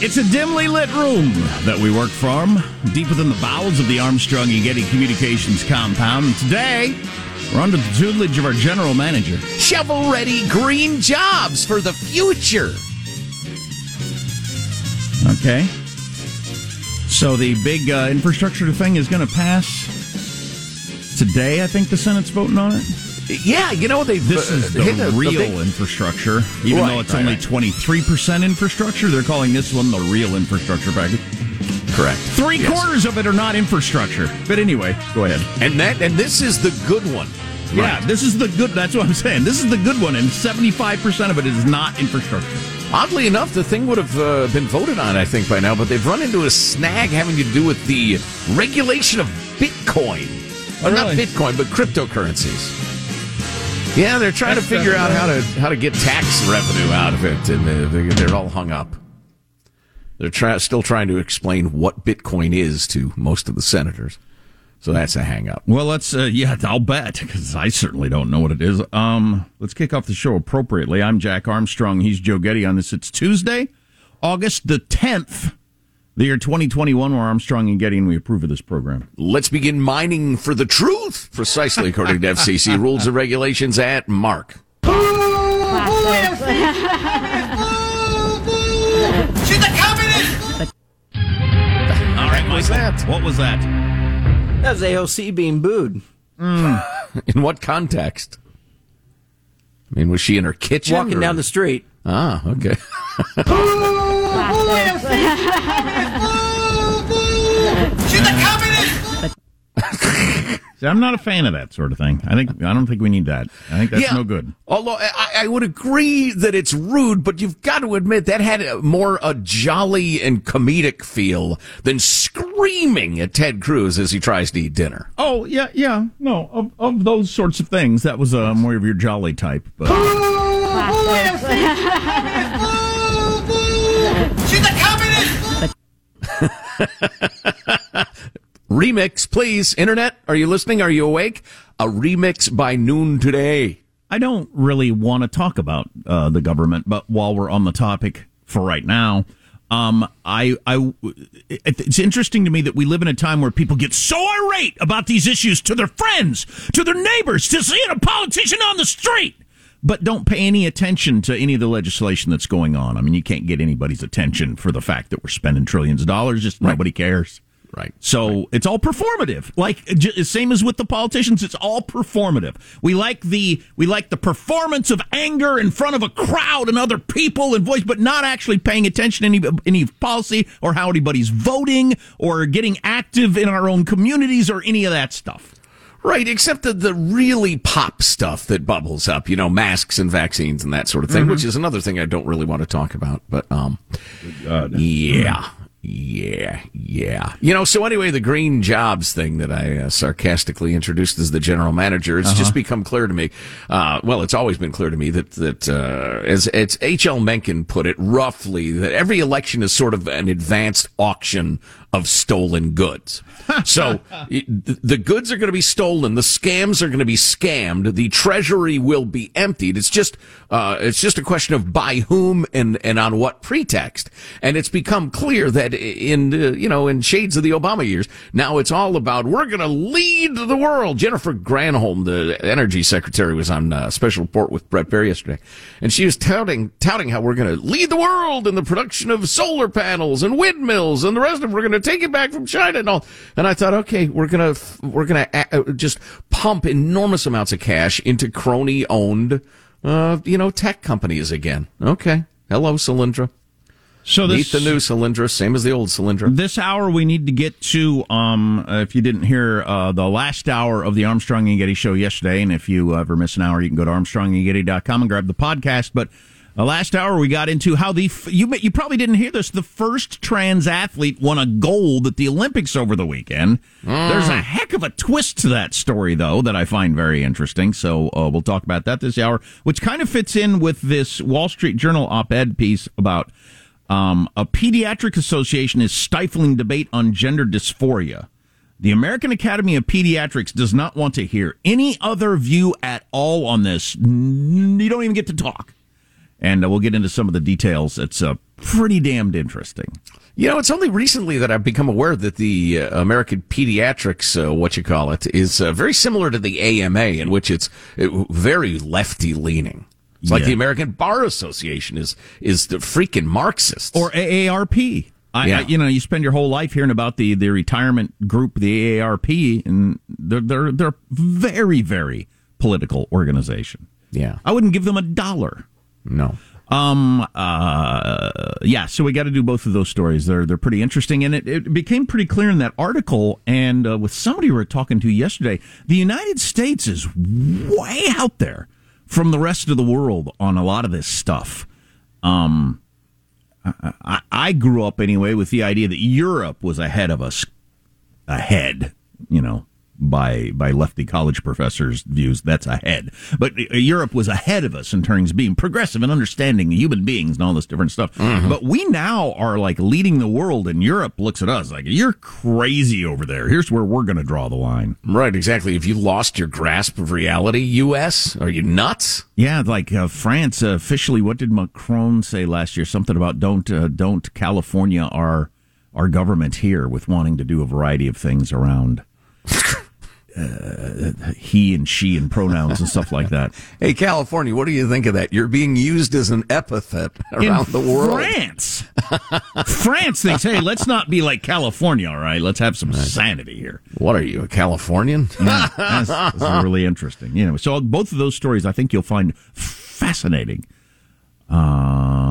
It's a dimly lit room that we work from, deep within the bowels of the Armstrong and Getty Communications compound. And today, we're under the tutelage of our general manager. Shovel ready green jobs for the future. Okay. So the big uh, infrastructure thing is going to pass today. I think the Senate's voting on it. Yeah, you know they've This uh, is the hit a- a real big- infrastructure, even Right, though it's right, only twenty three percent infrastructure. They're calling this one the real infrastructure package. correct. Three Yes. quarters of it are not infrastructure. But anyway, go ahead. and that and this is the good one. Yeah, this is the good. That's what I'm saying. This is the good one, and 75% of it is not infrastructure. Oddly enough, the thing would have uh, been voted on, I think, by now, but they've run into a snag having to do with the regulation of Bitcoin. Or not Bitcoin, but cryptocurrencies. Yeah, they're trying to figure out how to how to get tax revenue out of it, and uh, they- they're all hung up. They're try- still trying to explain what Bitcoin is to most of the senators, so that's a hang up. Well, let's, uh, yeah, I'll bet, because I certainly don't know what it is. Um, let's kick off the show appropriately. I'm Jack Armstrong. He's Joe Getty on this. It's Tuesday, August the 10th, the year 2021. We're Armstrong and Getty, and we approve of this program. Let's begin mining for the truth, precisely according to FCC rules and regulations at Mark. All right, What was that? What was that? That was AOC being booed. In what context? I mean, was she in her kitchen? Walking or- down the street. Ah, okay. See, I'm not a fan of that sort of thing. I think I don't think we need that. I think that's Yeah. no good. Although I, I would agree that it's rude, but you've got to admit that had a, more a jolly and comedic feel than screaming at Ted Cruz as he tries to eat dinner. Oh yeah, yeah. No, of, of those sorts of things, that was uh, more of your jolly type. But Remix, please. Internet, are you listening? Are you awake? A remix by noon today. I don't really want to talk about uh, the government, but while we're on the topic for right now, um, I, I, it's interesting to me that we live in a time where people get so irate about these issues to their friends, to their neighbors, to seeing a politician on the street, but don't pay any attention to any of the legislation that's going on. I mean, you can't get anybody's attention for the fact that we're spending trillions of dollars. Just nobody cares. Right. So it's all performative. Like j- same as with the politicians, it's all performative. We like the we like the performance of anger in front of a crowd and other people and voice, but not actually paying attention to any any policy or how anybody's voting or getting active in our own communities or any of that stuff. Right, except the, the really pop stuff that bubbles up, you know, masks and vaccines and that sort of thing, which is another thing I don't really want to talk about. But, um, yeah, yeah, yeah. You know, so anyway, the green jobs thing that I uh, sarcastically introduced as the general manager, it's just become clear to me. Uh, well, it's always been clear to me that, that, uh, as, as H.L. Mencken put it roughly, that every election is sort of an advanced auction of stolen goods. So the goods are going to be stolen, the scams are going to be scammed, the treasury will be emptied. It's just uh, it's just a question of by whom and and on what pretext. And it's become clear that in uh, you know in shades of the Obama years, now it's all about we're going to lead the world. Jennifer Granholm, the energy secretary, was on a special report with Bret Baier yesterday, and she was touting touting how we're going to lead the world in the production of solar panels and windmills and the rest of. We're going to take it back from China and all. And I thought, okay, we're gonna we're gonna uh, just pump enormous amounts of cash into crony owned, uh, you know, tech companies again. Okay, hello, Solyndra. So Meet the new Solyndra, same as the old Solyndra. This hour, we need to get to, um, uh, if you didn't hear uh, the last hour of the Armstrong and Getty show yesterday, and if you ever miss an hour, you can go to armstrongandgetty.com and grab the podcast. But Last hour we got into how the f- you you probably didn't hear this. The first trans athlete won a gold at the Olympics over the weekend. There's a heck of a twist to that story, though, that I find very interesting. So uh, we'll talk about that this hour, which kind of fits in with this Wall Street Journal op-ed piece about um, a pediatric association is stifling debate on gender dysphoria. The American Academy of Pediatrics does not want to hear any other view at all on this. N- You don't even get to talk and uh, we'll get into some of the details. It's uh, pretty damned interesting. You know, it's only recently that I've become aware that the uh, American Pediatrics, uh, what you call it, is uh, very similar to the AMA, in which it's uh, very lefty leaning. It's like the American Bar Association is is the freaking Marxists. Or AARP. I, Yeah. I, you know, you spend your whole life hearing about the, the retirement group, the AARP, and they're they're they're very very political organization. yeah, I wouldn't give them a dollar. No. Um. Uh. Yeah. So we got to do both of those stories. They're they're pretty interesting, and it, it became pretty clear in that article. And uh, with somebody we were talking to yesterday, the United States is way out there from the rest of the world on a lot of this stuff. Um. I, I, grew up anyway with the idea that Europe was ahead of us, ahead. You know, by by lefty college professors' views, that's ahead. But Europe was ahead of us in terms of being progressive and understanding human beings and all this different stuff. But we now are like leading the world, and Europe looks at us like you're crazy over there. Here's where we're going to draw the line. Right, exactly. If you lost your grasp of reality, U.S., are you nuts? Yeah, like uh, France uh, officially. What did Macron say last year? Something about don't uh, don't California our our government here with wanting to do a variety of things around uh, he and she and pronouns and stuff like that. Hey, California, what do you think of that? You're being used as an epithet around In the world. France, France thinks, hey, let's not be like California. All right, let's have some sanity here. What are you, a Californian? Yeah, that's, that's really interesting. You know, so both of those stories, I think you'll find fascinating. Um,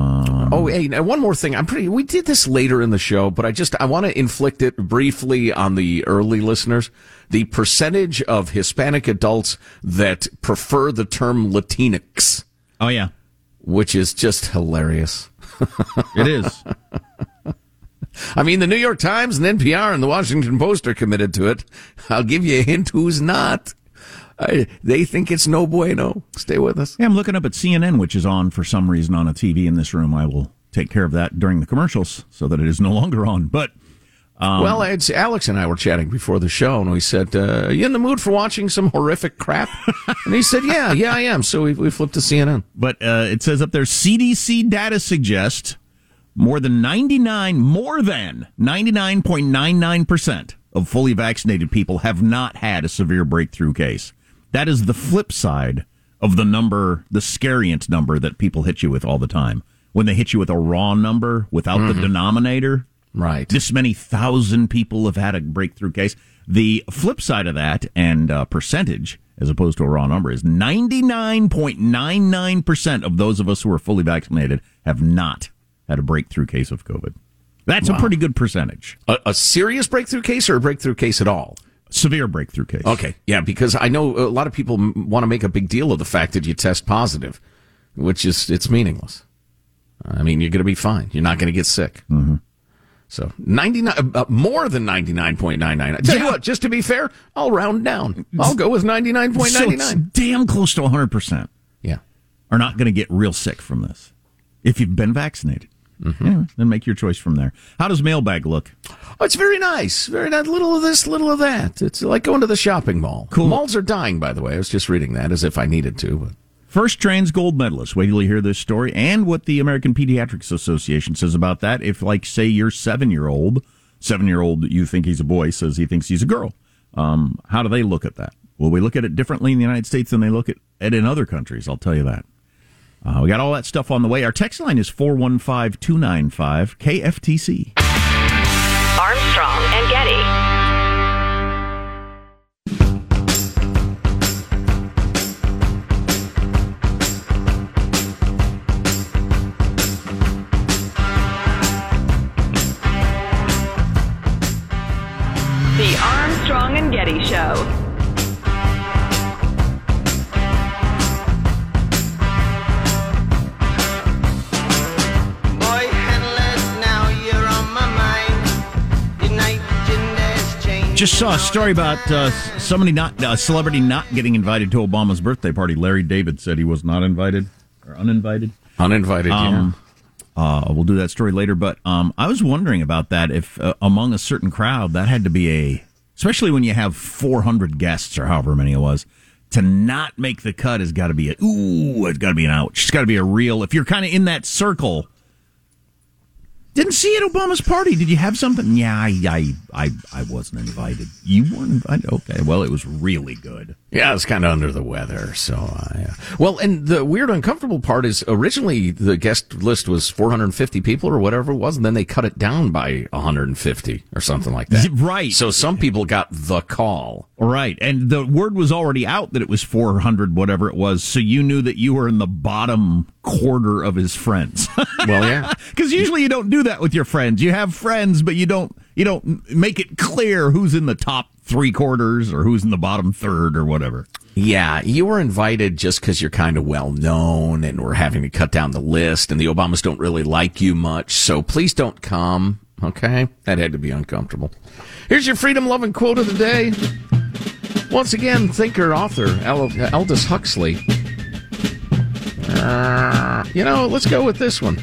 Oh, hey, now one more thing. I'm pretty. We did this later in the show, but I just I want to inflict it briefly on the early listeners. The percentage of Hispanic adults that prefer the term Latinx, oh yeah, which is just hilarious. it is. I mean, the New York Times and NPR and the Washington Post are committed to it. I'll give you a hint who's not. I, they think it's no bueno. Stay with us. Yeah, I'm looking up at CNN, which is on for some reason on a TV in this room. I will take care of that during the commercials so that it is no longer on. But well, it's Alex and I were chatting before the show, and we said, uh, "You in the mood for watching some horrific crap?" and he said, "Yeah, yeah, I am." So we, we flipped to CNN. but uh, it says up there CDC data suggests more than 99, more than 99.99% of fully vaccinated people have not had a severe breakthrough case. That is the flip side of the number, the scariant number that people hit you with all the time. When they hit you with a raw number without the denominator, Right. this many thousand people have had a breakthrough case. The flip side of that and uh, percentage, as opposed to a raw number, is 99.99% of those of us who are fully vaccinated have not had a breakthrough case of COVID. That's a pretty good percentage. a, a serious breakthrough case or a breakthrough case at all? Severe breakthrough case. Okay, yeah, because I know a lot of people m- want to make a big deal of the fact that you test positive, which is it's meaningless. I mean, you're going to be fine. You're not going to get sick. Mm-hmm. So ninety nine, uh, more than ninety nine point nine nine. Tell you what, just to be fair, I'll round down. I'll go with ninety nine point ninety nine. So ninety it's nine. damn close to 100% Yeah. are not going to get real sick from this if you've been vaccinated. Mm-hmm. Anyway, then make your choice from there. How does mailbag look? Oh, it's very nice. Very nice. Little of this, little of that. It's like going to the shopping mall. Cool. Malls are dying, by the way. I was just reading that as if I needed to. But First trans gold medalist. Wait till you hear this story and what the American Pediatrics Association says about that. If, like, say, your seven year old, seven year old, you think he's a boy, says he thinks he's a girl, um, how do they look at that? Well, we look at it differently in the United States than they look at it in other countries. I'll tell you that. Uh, we got all that stuff on the way. Our text line is 415 295 KFTC. Armstrong and Getty. Just saw a story about uh, somebody not a celebrity not getting invited to Obama's birthday party. Larry David said he was not invited or uninvited. Uninvited, Um, Uh, we'll do that story later, but um, I was wondering about that. If uh, among a certain crowd, that had to be a, especially when you have 400 guests or however many it was, to not make the cut has got to be a ooh, it's got to be an ouch. It's got to be a real. If you're kind of in that circle, didn't see it at Obama's party. Did you have something? Yeah, I, I, I, I wasn't invited. You weren't invited. Okay, well, it was really good. Yeah, I was kind of under the weather. So, uh. Well, and the weird, uncomfortable part is originally the guest list was 450 people or whatever it was, and then they cut it down by 150 or something like that. Right. So some people got the call. Right. And the word was already out that it was 400, whatever it was. So you knew that you were in the bottom quarter of his friends. Well, yeah. Because usually you don't do that with your friends. You have friends, but you don't, you don't make it clear who's in the top three quarters or who's in the bottom third or whatever. Yeah, you were invited just because you're kind of well known and we're having to cut down the list and the Obamas don't really like you much. So please don't come. Okay. That had to be uncomfortable. Here's your freedom loving quote of the day. Once again, thinker, author, Aldous Huxley. Uh, you know, let's go with this one.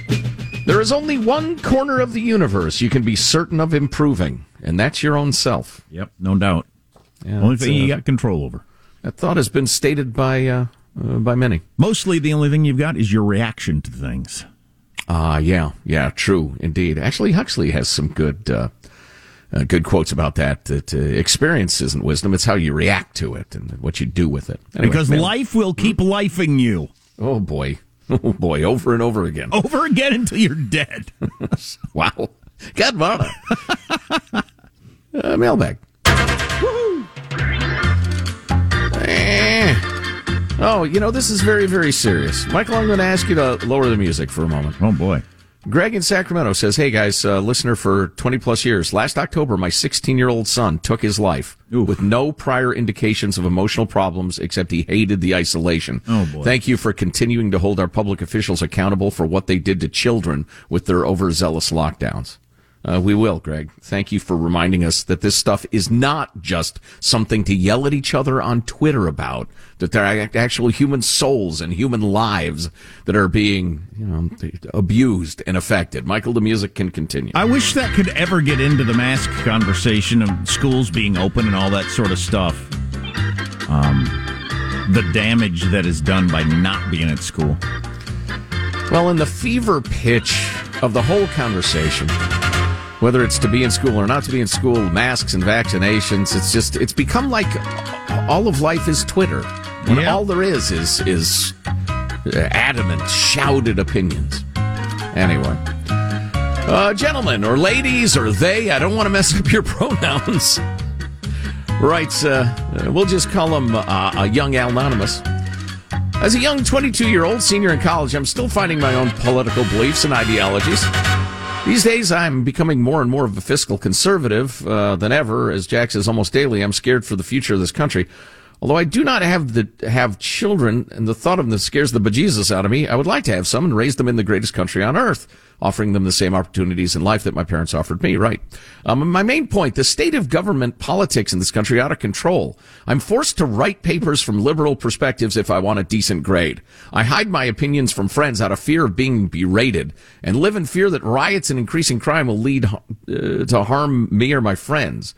There is only one corner of the universe you can be certain of improving, and that's your own self. Yep, no doubt. Yeah, only thing you uh, got control over. That thought has been stated by uh, uh, by many. Mostly the only thing you've got is your reaction to things. Ah, yeah, yeah, true, indeed. Actually, Huxley has some good, uh, uh, good quotes about that. That uh, experience isn't wisdom; it's how you react to it and what you do with it. Anyway, because man. life will keep lifing you oh boy, oh boy, over and over again. over again until you're dead. Wow, good morning. uh, mailbag. Eh. Oh, you know this is very, very serious, Michael. I'm going to ask you to lower the music for a moment. oh boy. Greg in Sacramento says, Hey guys, uh, listener for 20 plus years. Last October, my 16 year old son took his life with no prior indications of emotional problems except he hated the isolation. Oh, boy. Thank you for continuing to hold our public officials accountable for what they did to children with their overzealous lockdowns. Uh, we will, Greg. Thank you for reminding us that this stuff is not just something to yell at each other on Twitter about, that there are actual human souls and human lives that are being, you know, abused and affected. Michael, the music can continue. I wish that could ever get into the mask conversation of schools being open and all that sort of stuff. Um, the damage that is done by not being at school. Well, in the fever pitch of the whole conversation, whether it's to be in school or not to be in school, masks and vaccinations, it's just it's become like all of life is Twitter. When Yeah. all there is is is adamant, shouted opinions. Anyway. Uh, gentlemen or ladies or they, I don't want to mess up your pronouns. Writes, uh, uh, we'll just call him uh, a young anonymous. As a young 22 year old senior in college, I'm still finding my own political beliefs and ideologies. These days, I'm becoming more and more of a fiscal conservative uh, than ever. As Jack says almost daily, I'm scared for the future of this country. Although I do not have the have children, and the thought of them scares the bejesus out of me, I would like to have some and raise them in the greatest country on earth, offering them the same opportunities in life that my parents offered me. Right. Um, my main point: the state of government politics in this country out of control. I'm forced to write papers from liberal perspectives if I want a decent grade. I hide my opinions from friends out of fear of being berated, and live in fear that riots and increasing crime will lead uh, to harm me or my friends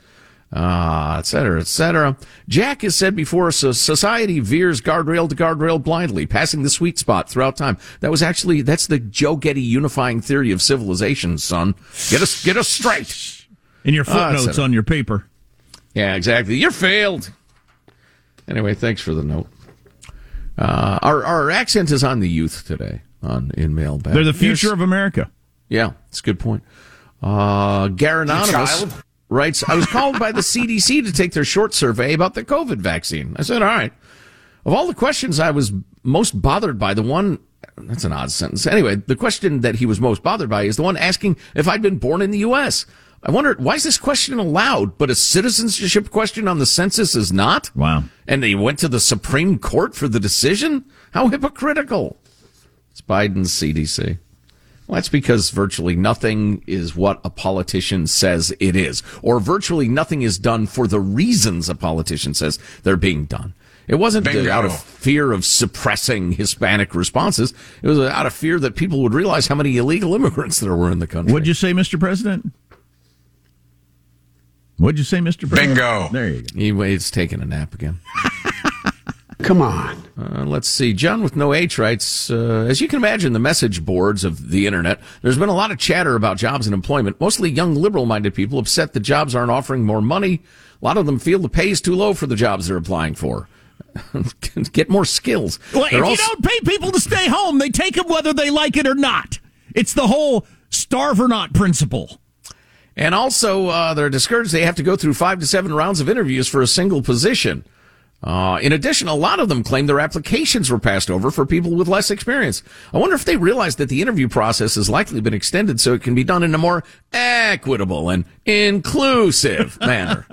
uh, et cetera, et cetera. Jack has said before, so society veers guardrail to guardrail blindly, passing the sweet spot throughout time. That was actually, that's the Joe Getty unifying theory of civilization, son. Get us, get us straight. In your Ah, footnotes cetera. on your paper. Yeah, exactly. You're failed. Anyway, thanks for the note. Uh, our, our accent is on the youth today on in mailbag. They're the future Here's- of America. Yeah, it's a good point. Uh, Garanonymous writes, I was called by the CDC to take their short survey about the COVID vaccine. I said, all right. Of all the questions I was most bothered by, the one, that's an odd sentence. Anyway, the question that he was most bothered by is the one asking if I'd been born in the U.S. I wondered, why is this question allowed, but a citizenship question on the census is not? Wow. And they went to the Supreme Court for the decision? How hypocritical. It's Biden's CDC. Well, that's because virtually nothing is what a politician says it is, or virtually nothing is done for the reasons a politician says they're being done. It wasn't Bingo. out of fear of suppressing Hispanic responses. It was out of fear that people would realize how many illegal immigrants there were in the country. What'd you say, Mr. President? What'd you say, Mr. President? Bingo. There you go. Anyway, it's taking a nap again. Come on. Uh, let's see. John with no H writes, uh, as you can imagine, the message boards of the internet, there's been a lot of chatter about jobs and employment. Mostly young liberal minded people upset that jobs aren't offering more money. A lot of them feel the pay is too low for the jobs they're applying for. Get more skills. Well, They're if also- you don't pay people to stay home, they take them whether they like it or not. It's the whole starve or not principle. And also, uh, they're discouraged they have to go through five to seven rounds of interviews for a single position. Uh, in addition, a lot of them claim their applications were passed over for people with less experience. I wonder if they realize that the interview process has likely been extended so it can be done in a more equitable and inclusive manner.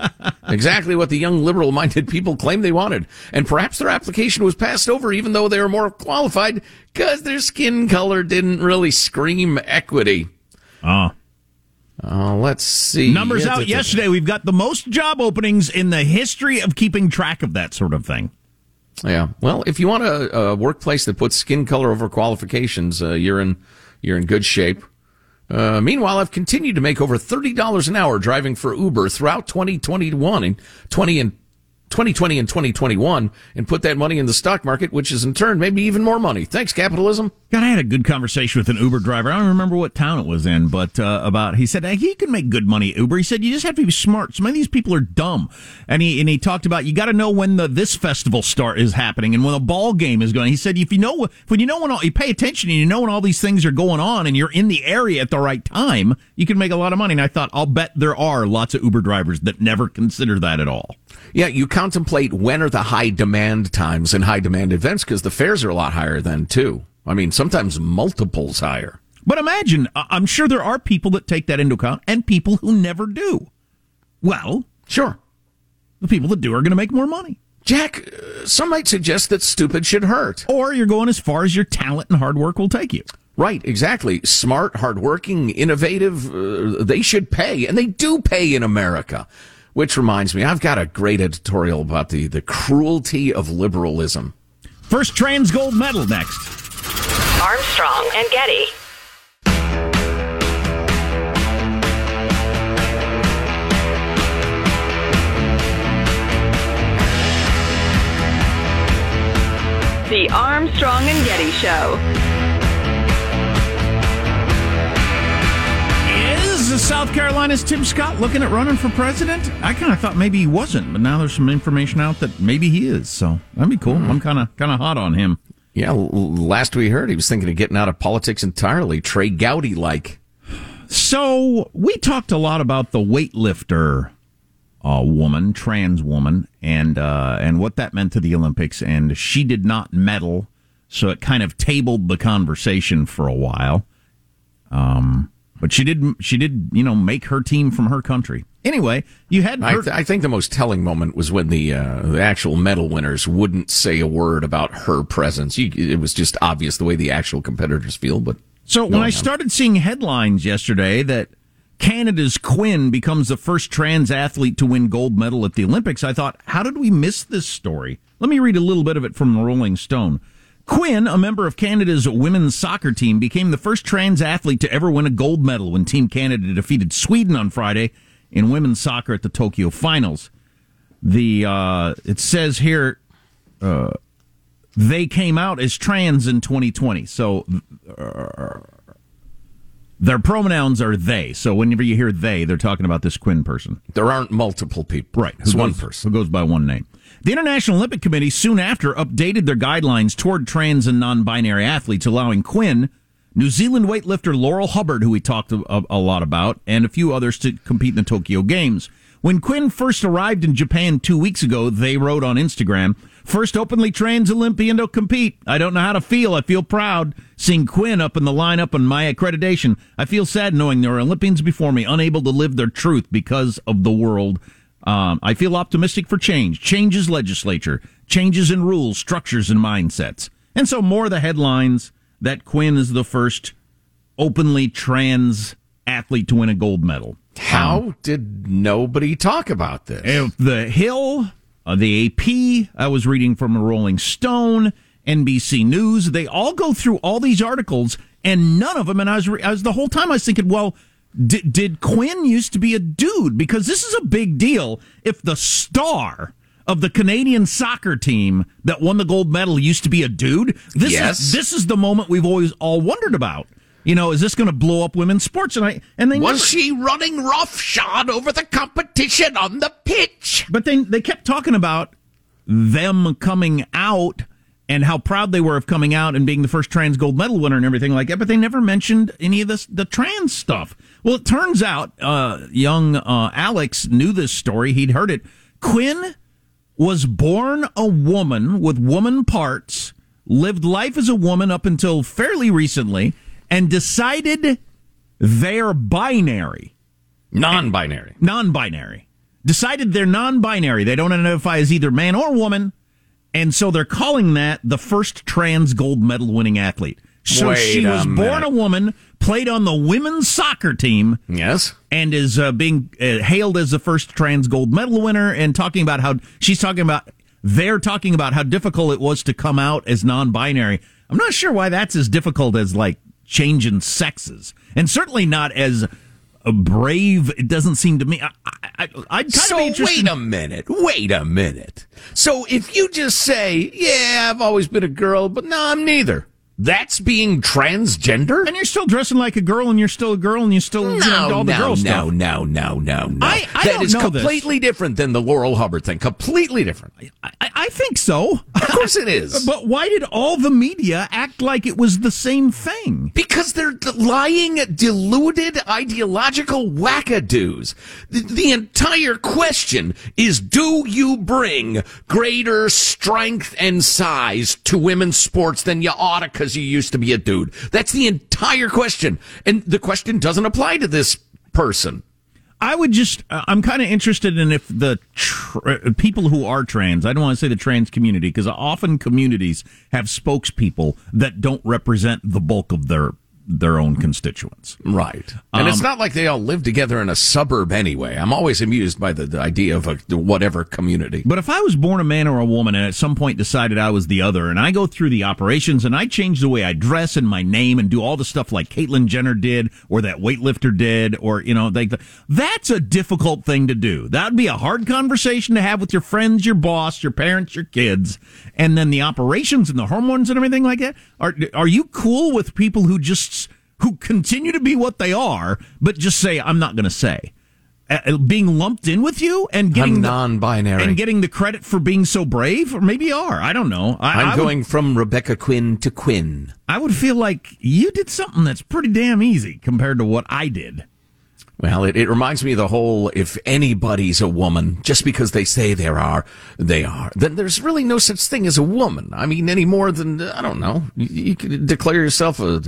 exactly what the young liberal minded people claim they wanted. And perhaps their application was passed over even though they were more qualified because their skin color didn't really scream equity. Oh. Uh, let's see. Numbers Yeah, out da- da- yesterday. We've got the most job openings in the history of keeping track of that sort of thing. Yeah. Well, if you want a, a workplace that puts skin color over qualifications, uh, you're in you're in good shape. Uh, meanwhile, I've continued to make over thirty dollars an hour driving for Uber throughout 2021 and 20 and 2020 and 2021, and put that money in the stock market, which is in turn maybe even more money. Thanks, capitalism. God, I had a good conversation with an Uber driver. I don't remember what town it was in, but uh, about he said you can make good money Uber. He said you just have to be smart. Some of these people are dumb, and he and he talked about you got to know when the this festival start is happening and when a ball game is going. He said if you know when you know when all, you pay attention and you know when all these things are going on and you're in the area at the right time, you can make a lot of money. And I thought I'll bet there are lots of Uber drivers that never consider that at all. Yeah, you contemplate when are the high demand times and high demand events because the fares are a lot higher then too. I mean, sometimes multiples higher. But imagine, I'm sure there are people that take that into account and people who never do. Well, Sure. the people that do are going to make more money. Jack, uh, some might suggest that stupid should hurt. Or you're going as far as your talent and hard work will take you. Right, exactly. Smart, hardworking, innovative, uh, they should pay, and they do pay in America. Which reminds me, I've got a great editorial about the, the cruelty of liberalism. First trans gold medal next. Armstrong and Getty. The Armstrong and Getty Show. Is South Carolina's Tim Scott looking at running for president? I kind of thought maybe he wasn't, but now there's some information out that maybe he is. So that'd be cool. I'm kind of kind of hot on him. Yeah, last we heard, he was thinking of getting out of politics entirely, Trey Gowdy like. So we talked a lot about the weightlifter uh, woman, trans woman, and uh, and what that meant to the Olympics. And she did not medal, so it kind of tabled the conversation for a while. Um, but she did she did you know make her team from her country. Anyway, you had I, th- I think the most telling moment was when the, uh, the actual medal winners wouldn't say a word about her presence. You, it was just obvious the way the actual competitors feel, but So when I on. started seeing headlines yesterday that Canada's Quinn becomes the first trans athlete to win gold medal at the Olympics, I thought, how did we miss this story? Let me read a little bit of it from the Rolling Stone. Quinn, a member of Canada's women's soccer team, became the first trans athlete to ever win a gold medal when Team Canada defeated Sweden on Friday in women's soccer at the Tokyo Finals. The uh, it says here uh, they came out as trans in 2020. So their pronouns are they. So whenever you hear they, they're talking about this Quinn person. there aren't multiple people. Right. It's one goes- person. Who goes by one name. The International Olympic Committee soon after updated their guidelines toward trans and non binary athletes, allowing Quinn, New Zealand weightlifter Laurel Hubbard, who we talked a, a lot about, and a few others to compete in the Tokyo Games. When Quinn first arrived in Japan two weeks ago, they wrote on Instagram, First openly trans Olympian to compete. I don't know how to feel. I feel proud seeing Quinn up in the lineup and my accreditation. I feel sad knowing there are Olympians before me unable to live their truth because of the world. Um, I feel optimistic for change. Changes legislature, changes in rules, structures, and mindsets. And so more of the headlines that Quinn is the first openly trans athlete to win a gold medal. How did nobody talk about this? The Hill, uh, the AP, I was reading from a Rolling Stone, NBC News, they all go through all these articles, and none of them. And I was, re- I was the whole time I was thinking, well, d- did Quinn used to be a dude? Because this is a big deal. If the star of the Canadian soccer team that won the gold medal used to be a dude, this Yes. is this is the moment we've always all wondered about. You know, is this going to blow up women's sports? And I and they Was never- she running roughshod over the competition on the pitch? But they they kept talking about them coming out and how proud they were of coming out and being the first trans gold medal winner and everything like that. But they never mentioned any of this the trans stuff. Well, it turns out uh, young uh, Alex knew this story. He'd heard it. Quinn was born a woman with woman parts, lived life as a woman up until fairly recently, and decided they're binary Non-binary. non-binary decided they're non-binary they don't identify as either man or woman and so they're calling that the first trans gold medal winning athlete so Wait she was born a woman played on the women's soccer team Yes. and is uh, being uh, hailed as the first trans gold medal winner and talking about how she's talking about they're talking about how difficult it was to come out as non-binary i'm not sure why that's as difficult as like changing sexes and certainly not as uh, brave it doesn't seem to me i, I, i'd kind so of be interested wait a minute. Wait a minute. So if you just say, "Yeah, I've always been a girl, but no, I'm neither," that's being transgender. and you're still dressing like a girl and you're still a girl and you're still you know, No, all the no, girl no, stuff no, no, no, no. I- I That is know this. completely different than the Laurel Hubbard thing. Completely different. I, I, I think so Of course it is. but why did all the media act like it was the same thing Because they're lying, deluded, ideological wackadoos. The, the entire question is do you bring greater strength and size to women's sports than you oughta because you used to be a dude? That's the entire question. And the question doesn't apply to this person. I would just, uh, I'm kind of interested in if the tr- uh, people who are trans, I don't want to say the trans community, because often communities have spokespeople that don't represent the bulk of their their own constituents. Right. And it's um, not like they all live together in a suburb anyway. I'm always amused by the, the idea of a whatever community. But if I was born a man or a woman and at some point decided I was the other, and I go through the operations and I change the way I dress and my name and do all the stuff like Caitlyn Jenner did or that weightlifter did, or, you know, like that's a difficult thing to do. That would be a hard conversation to have with your friends, your boss, your parents, your kids. And then the operations and the hormones and everything like that. Are, are you cool with people who just, who continue to be what they are, but just say, I'm not going to say? Uh, being lumped in with you and getting I'm non-binary. and getting the credit for being so brave, or maybe you are. I don't know. I, I'm I going from Rebecca Quinn to Quinn. I would feel like you did something that's pretty damn easy compared to what I did. Well, it, it reminds me of the whole if anybody's a woman, just because they say there are, they are, then there's really no such thing as a woman. I mean, any more than, I don't know, you, you could declare yourself a,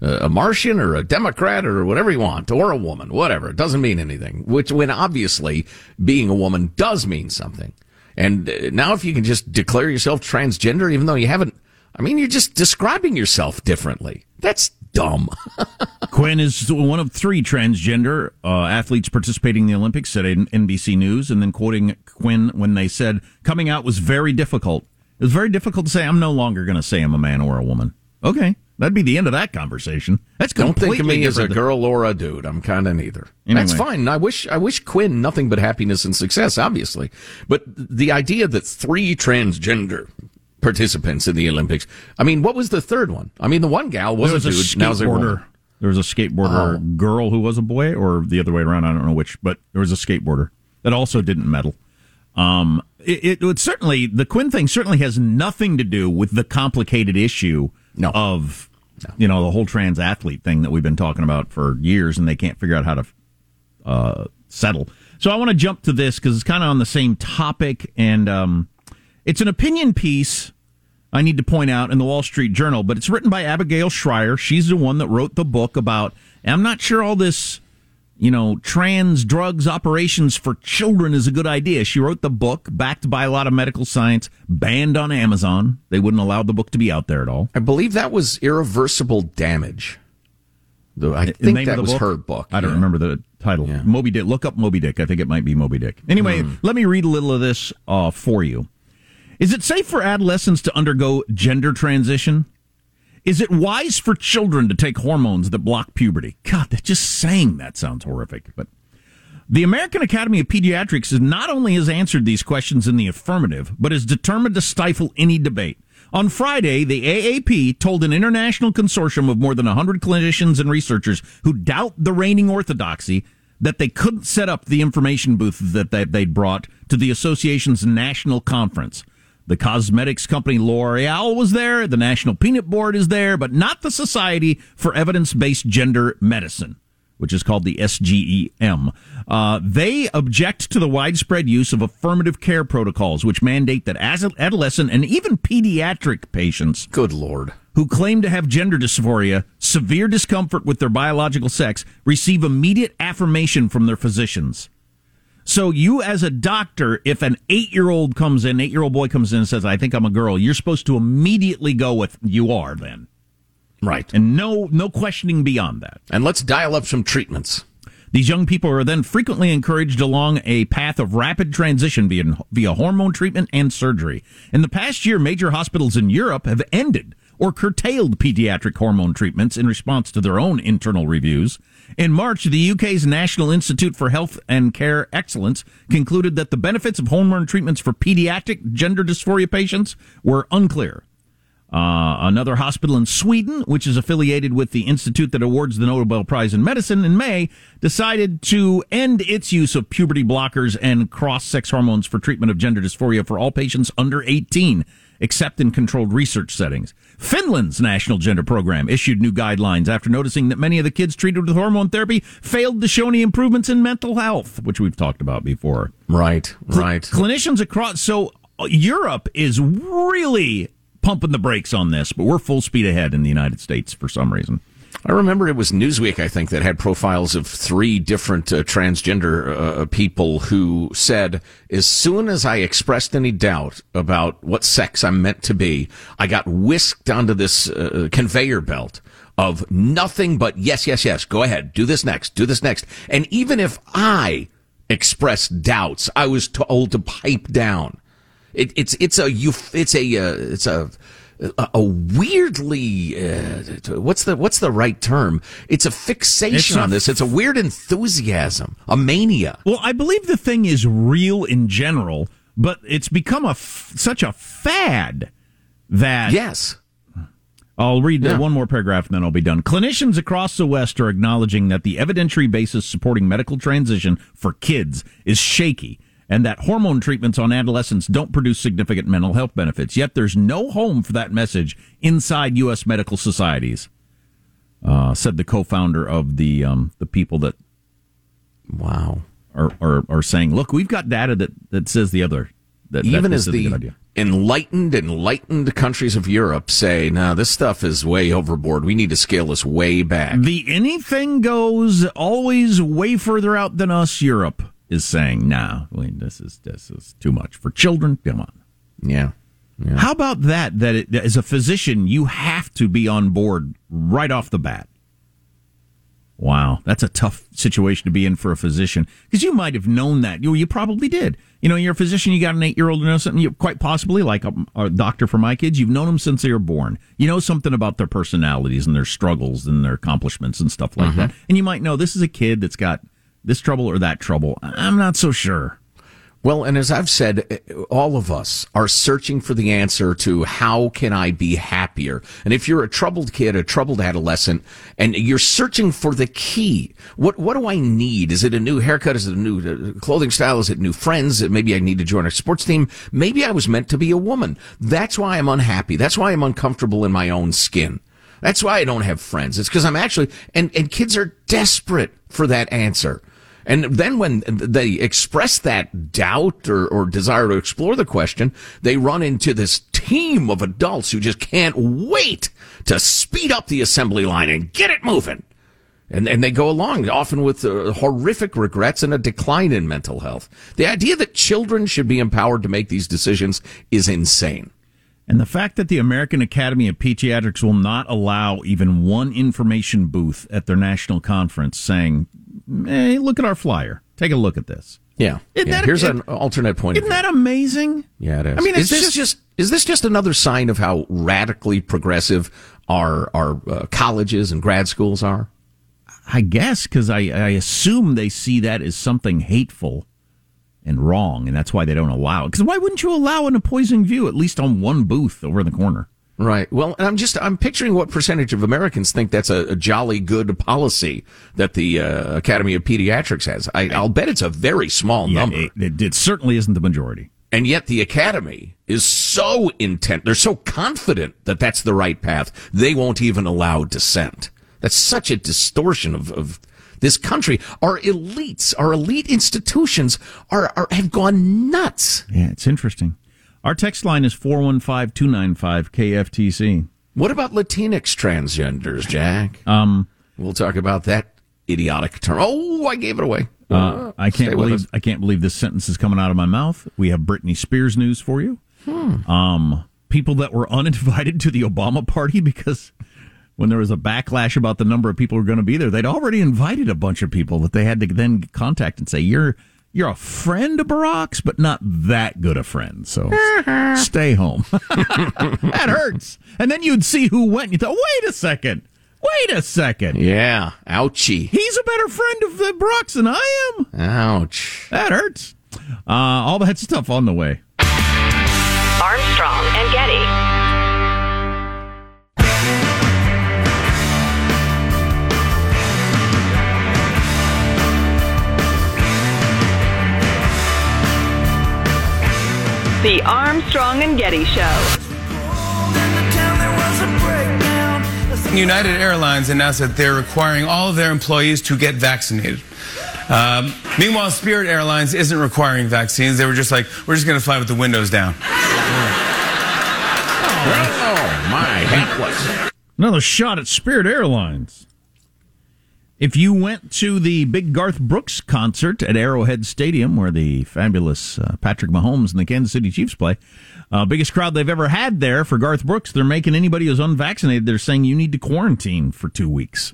a Martian or a Democrat or whatever you want, or a woman, whatever. It doesn't mean anything, which when obviously being a woman does mean something. And uh, now if you can just declare yourself transgender, even though you haven't, I mean, you're just describing yourself differently. That's dumb. Quinn is one of three transgender uh, athletes participating in the Olympics, said NBC News, and then quoting Quinn when they said coming out was very difficult. It was very difficult to say I'm no longer going to say I'm a man or a woman. Okay, that'd be the end of that conversation. That's Don't think of me as a girl or a dude. I'm kind of neither. Anyway. That's fine. I wish I wish Quinn nothing but happiness and success, obviously. But the idea that three transgender participants in the Olympics. I mean, what was the third one? I mean, the one gal was, was a a dude. A woman. skateboarder. There was a skateboarder Oh. girl who was a boy, or the other way around. I don't know which, but there was a skateboarder that also didn't medal. Um, it, it, it certainly the Quinn thing certainly has nothing to do with the complicated issue No. of you know the whole trans athlete thing that we've been talking about for years, and they can't figure out how to uh, settle. So I want to jump to this because it's kind of on the same topic, and um, it's an opinion piece. I need to point out in the Wall Street Journal, but it's written by Abigail Shrier. She's the one that wrote the book about. I'm not sure all this, you know, trans drugs operations for children is a good idea. She wrote the book, backed by a lot of medical science, banned on Amazon. They wouldn't allow the book to be out there at all. I believe that was irreversible damage. The, I The think that was book? her book. I don't yeah. remember the title. Yeah. Moby Dick. Look up Moby Dick. I think it might be Moby Dick. Anyway, Hmm. let me read a little of this uh, for you. Is it safe for adolescents to undergo gender transition? Is it wise for children to take hormones that block puberty? God, that just saying that sounds horrific. But the American Academy of Pediatrics is not only has answered these questions in the affirmative, but is determined to stifle any debate. On Friday, the AAP told an international consortium of more than 100 clinicians and researchers who doubt the reigning orthodoxy that they couldn't set up the information booth that they- they'd brought to the association's national conference. The cosmetics company L'Oreal was there, the National Peanut Board is there, but not the Society for Evidence Based Gender Medicine which is called the SGEM. Uh, they object to the widespread use of affirmative care protocols, which mandate that as adolescent and even pediatric patients Good lord. who claim to have gender dysphoria, severe discomfort with their biological sex, receive immediate affirmation from their physicians. So you, as a doctor, if an eight-year-old comes in, eight-year-old boy comes in and says, "I think I'm a girl," you're supposed to immediately go with "You are." Then, Right. and no, no questioning beyond that. And let's dial up some treatments. These young people are then frequently encouraged along a path of rapid transition via, via hormone treatment and surgery. In the past year, major hospitals in Europe have ended or curtailed pediatric hormone treatments in response to their own internal reviews. In March, the UK's National Institute for Health and Care Excellence concluded that the benefits of hormone treatments for pediatric gender dysphoria patients were unclear. Uh, another hospital in Sweden, which is affiliated with the institute that awards the Nobel Prize in Medicine in May, decided to end its use of puberty blockers and cross-sex hormones for treatment of gender dysphoria for all patients under 18, except in controlled research settings. Finland's national gender program issued new guidelines after noticing that many of the kids treated with hormone therapy failed to show any improvements in mental health, which we've talked about before. Right. Right. Clinicians across so uh, Europe is really pumping the brakes on this, but we're full speed ahead in the United States for some reason. I remember it was Newsweek, I think, that had profiles of three different uh, transgender uh, people who said, as soon as I expressed any doubt about what sex I'm meant to be, I got whisked onto this uh, conveyor belt of nothing but yes, yes, yes, go ahead, do this next, do this next. And even if I expressed doubts, I was told to pipe down. It, it's it's a it's a uh, it's a a, a weirdly uh, what's the what's the right term? It's a fixation It's on this. It's a weird enthusiasm, a mania. Well, I believe the thing is real in general, but it's become a f- such a fad that Yes. I'll read Yeah. one more paragraph and then I'll be done. Clinicians across the West are acknowledging that the evidentiary basis supporting medical transition for kids is shaky and that hormone treatments on adolescents don't produce significant mental health benefits. Yet there's no home for that message inside U.S. medical societies, uh, said the co-founder of the um, the people that Wow. are, are, are saying, look, we've got data that, that says the other. That, Even that as this is a good the enlightened, enlightened countries of Europe say, "No, this stuff is way overboard. We need to scale this way back." The anything goes always way further out than us. Europe is saying, "Nah, I mean, this is this is too much for children." Come on. Yeah. Yeah. How about that? That it, as a physician, you have to be on board right off the bat. Wow, that's a tough situation to be in for a physician because you might have known that. You you probably did. You know, you're a physician. You got an eight year old. You know something. You quite possibly like a, a doctor for my kids. You've known them since they were born. You know something about their personalities and their struggles and their accomplishments and stuff like mm-hmm. that. And you might know this is a kid that's got this trouble or that trouble. I'm not so sure. Well, and as I've said, eh, all of us are searching for the answer to how can I be happier? And if you're a troubled kid, a troubled adolescent, and you're searching for the key, what what do I need? Is it a new haircut? Is it a new uh, clothing style? Is it new friends? Maybe I need to join a sports team. Maybe I was meant to be a woman. That's why I'm unhappy. That's why I'm uncomfortable in my own skin. That's why I don't have friends. It's because I'm actually, and, and kids are desperate for that answer. And then when they express that doubt or, or desire to explore the question, they run into this team of adults who just can't wait to speed up the assembly line and get it moving. And, and they go along often with uh, horrific regrets and a decline in mental health. The idea that children should be empowered to make these decisions is insane. And the fact that the American Academy of Pediatrics will not allow even one information booth at their national conference saying, hey, look at our flyer. Take a look at this. Yeah. Isn't yeah. that- Here's it- an alternate point Isn't view. that amazing? Yeah, it is. I mean, is this just- just, is this just another sign of how radically progressive our our uh, colleges and grad schools are? I guess because I, I assume they see that as something hateful and wrong, and that's why they don't allow it. Because why wouldn't you allow an opposing view at least on one booth over in the corner? Right. Well, and I'm just I'm picturing what percentage of Americans think that's a, a jolly good policy that the uh, Academy of Pediatrics has. I, I'll bet it's a very small Yeah, number. it, it, it certainly isn't the majority. And yet the Academy is so intent, they're so confident that that's the right path, they won't even allow dissent. That's such a distortion of, of this country. Our elites, our elite institutions are, are have gone nuts. Yeah, it's interesting. Our text line is 415 295 KFTC. What about Latinx transgenders, Jack? Um, We'll talk about that idiotic term. Oh, I gave it away. uh, I can't believe. I can't believe this sentence is coming out of my mouth. We have Britney Spears news for you. Hmm. Um, people that were uninvited to the Obama party because when there was a backlash about the number of people who were going to be there, they'd already invited a bunch of people that they had to then contact and say, "You're you're a friend of Barack's, but not that good a friend, so stay home." that hurts. And then you'd see who went. And you thought, "Wait a second, wait a second. Yeah, ouchie. He's a better friend of the Barack's than I am." Ouch. That hurts. Uh, all that stuff on the way. Armstrong and Getty. The Armstrong and Getty Show. United Airlines announced that they're requiring all of their employees to get vaccinated. Um, meanwhile, Spirit Airlines isn't requiring vaccines. They were just like, we're just going to fly with the windows down. Oh, my hapless. Another shot at Spirit Airlines. If you went to the big Garth Brooks concert at Arrowhead Stadium, where the fabulous uh, Patrick Mahomes and the Kansas City Chiefs play, uh, biggest crowd they've ever had there for Garth Brooks, they're making anybody who's unvaccinated, they're saying you need to quarantine for two weeks.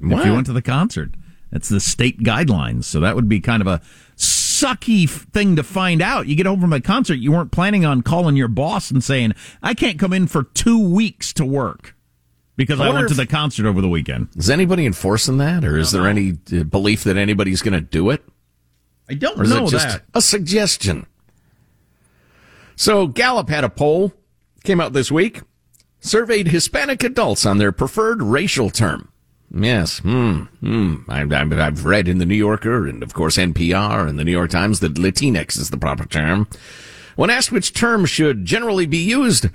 If you went to the concert, that's the state guidelines. So that would be kind of a sucky f- thing to find out. You get home from a concert, you weren't planning on calling your boss and saying, I can't come in for two weeks to work because I wonder went to the concert over the weekend. Is anybody enforcing that, or is there any uh, belief that anybody's going to do it? I don't Or is know it just that. a suggestion? So Gallup had a poll, came out this week, surveyed Hispanic adults on their preferred racial term. Yes, hmm, hmm. I, I, I've read in the New Yorker and of course NPR and the New York Times that Latinx is the proper term. When asked which term should generally be used,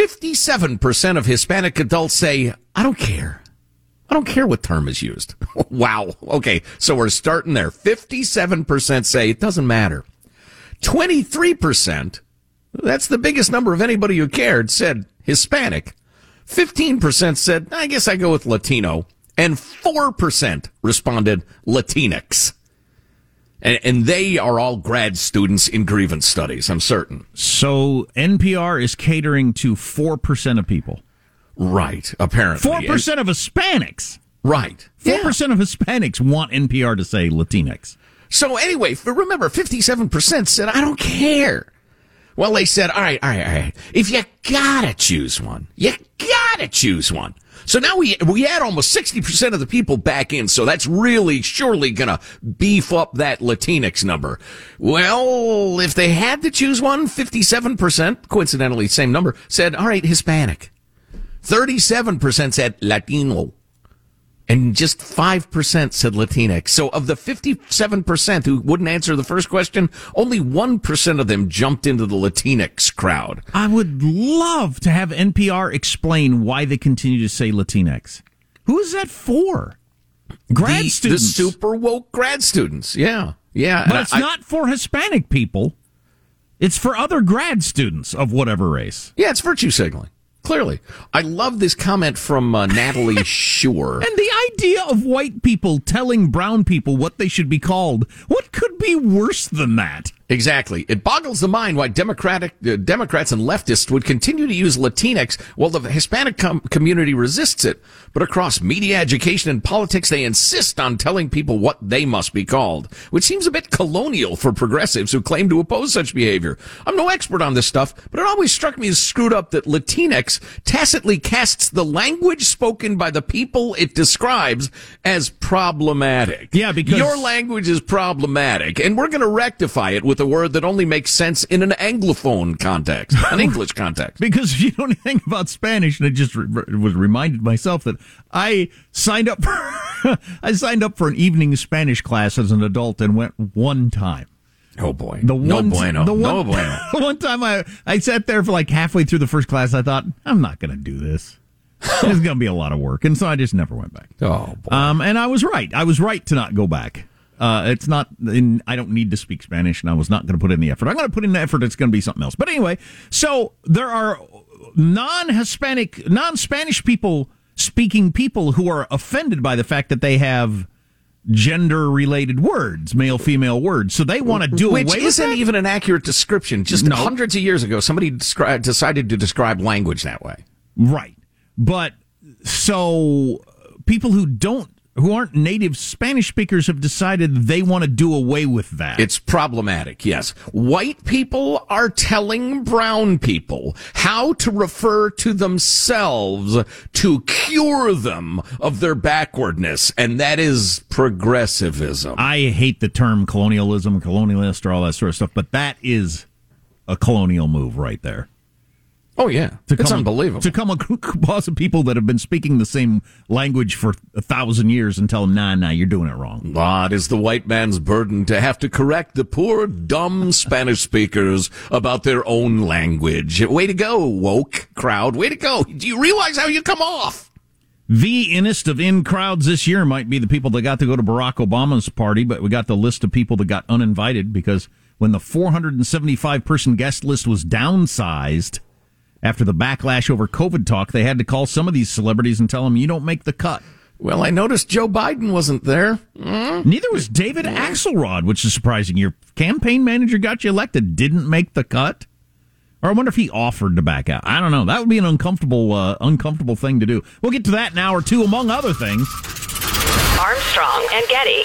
57% of Hispanic adults say, I don't care. I don't care what term is used. wow. Okay. So we're starting there. 57% say it doesn't matter. 23%, that's the biggest number of anybody who cared, said Hispanic. 15% said, I guess I go with Latino. And 4% responded Latinx. And, and they are all grad students in grievance studies, I'm certain. So NPR is catering to 4% of people. Right, apparently. 4% of Hispanics. Right. 4% of Hispanics want NPR to say Latinx. So anyway, remember, 57% said, I don't care. Well, they said, all right, all right, all right. If you gotta choose one, you gotta choose one. So now we, we add almost 60% of the people back in. So that's really surely gonna beef up that Latinx number. Well, if they had to choose one, 57%, coincidentally, same number, said, all right, Hispanic. 37% said Latino and just 5% said Latinx. So of the 57% who wouldn't answer the first question, only 1% of them jumped into the Latinx crowd. I would love to have NPR explain why they continue to say Latinx. Who is that for? Grad the, students. The super woke grad students. Yeah. Yeah. but And it's I- not for Hispanic people. It's for other grad students of whatever race. Yeah, it's virtue signaling. Clearly. I love this comment from uh, Natalie Shore. And the idea of white people telling brown people what they should be called. What could be worse than that? Exactly. It boggles the mind why Democratic uh, Democrats and leftists would continue to use Latinx while the Hispanic com- community resists it. But across media, education, and politics, they insist on telling people what they must be called, which seems a bit colonial for progressives who claim to oppose such behavior. I'm no expert on this stuff, but it always struck me as screwed up that Latinx tacitly casts the language spoken by the people it describes as problematic. Yeah, because- your language is problematic, and we're going to rectify it with a word that only makes sense in an anglophone context, an English context. Because if you know anything about Spanish, and I just re- was reminded myself that I signed up for I signed up for an evening Spanish class as an adult and went one time. Oh boy, The no one, bueno, the one, no bueno. the one time I I sat there for like halfway through the first class, I thought I'm not going to do this. It's going to be a lot of work, and so I just never went back. Oh boy. Um, and I was right. I was right to not go back. Uh, it's not. In, I don't need to speak Spanish, and I was not going to put in the effort. I'm going to put in the effort. It's going to be something else. But anyway, so there are non-Hispanic, non-Spanish people speaking people who are offended by the fact that they have gender-related words, male-female words. So they want to do Which away with isn't even an accurate description. Just No. hundreds of years ago, somebody descri- decided to describe language that way. Right. But so people who don't who aren't native Spanish speakers have decided they want to do away with that. It's problematic, yes. White people are telling brown people how to refer to themselves to cure them of their backwardness, and that is progressivism. I hate the term colonialism, colonialist, or all that sort of stuff, but that is a colonial move right there. Oh, yeah. To it's come, unbelievable. To come across of people that have been speaking the same language for a thousand years and tell them, nah, nah, you're doing it wrong. Ah, it is the white man's burden to have to correct the poor, dumb Spanish speakers about their own language. Way to go, woke crowd. Way to go. Do you realize how you come off? The innest of in crowds this year might be the people that got to go to Barack Obama's party, but we got the list of people that got uninvited because when the 475 person guest list was downsized after the backlash over COVID talk, they had to call some of these celebrities and tell them, you don't make the cut. Well, I noticed Joe Biden wasn't there. Neither was David Axelrod, which is surprising. Your campaign manager got you elected, didn't make the cut. Or I wonder if he offered to back out. I don't know. That would be an uncomfortable, uh, uncomfortable thing to do. We'll get to that in hour two, among other things. Armstrong and Getty.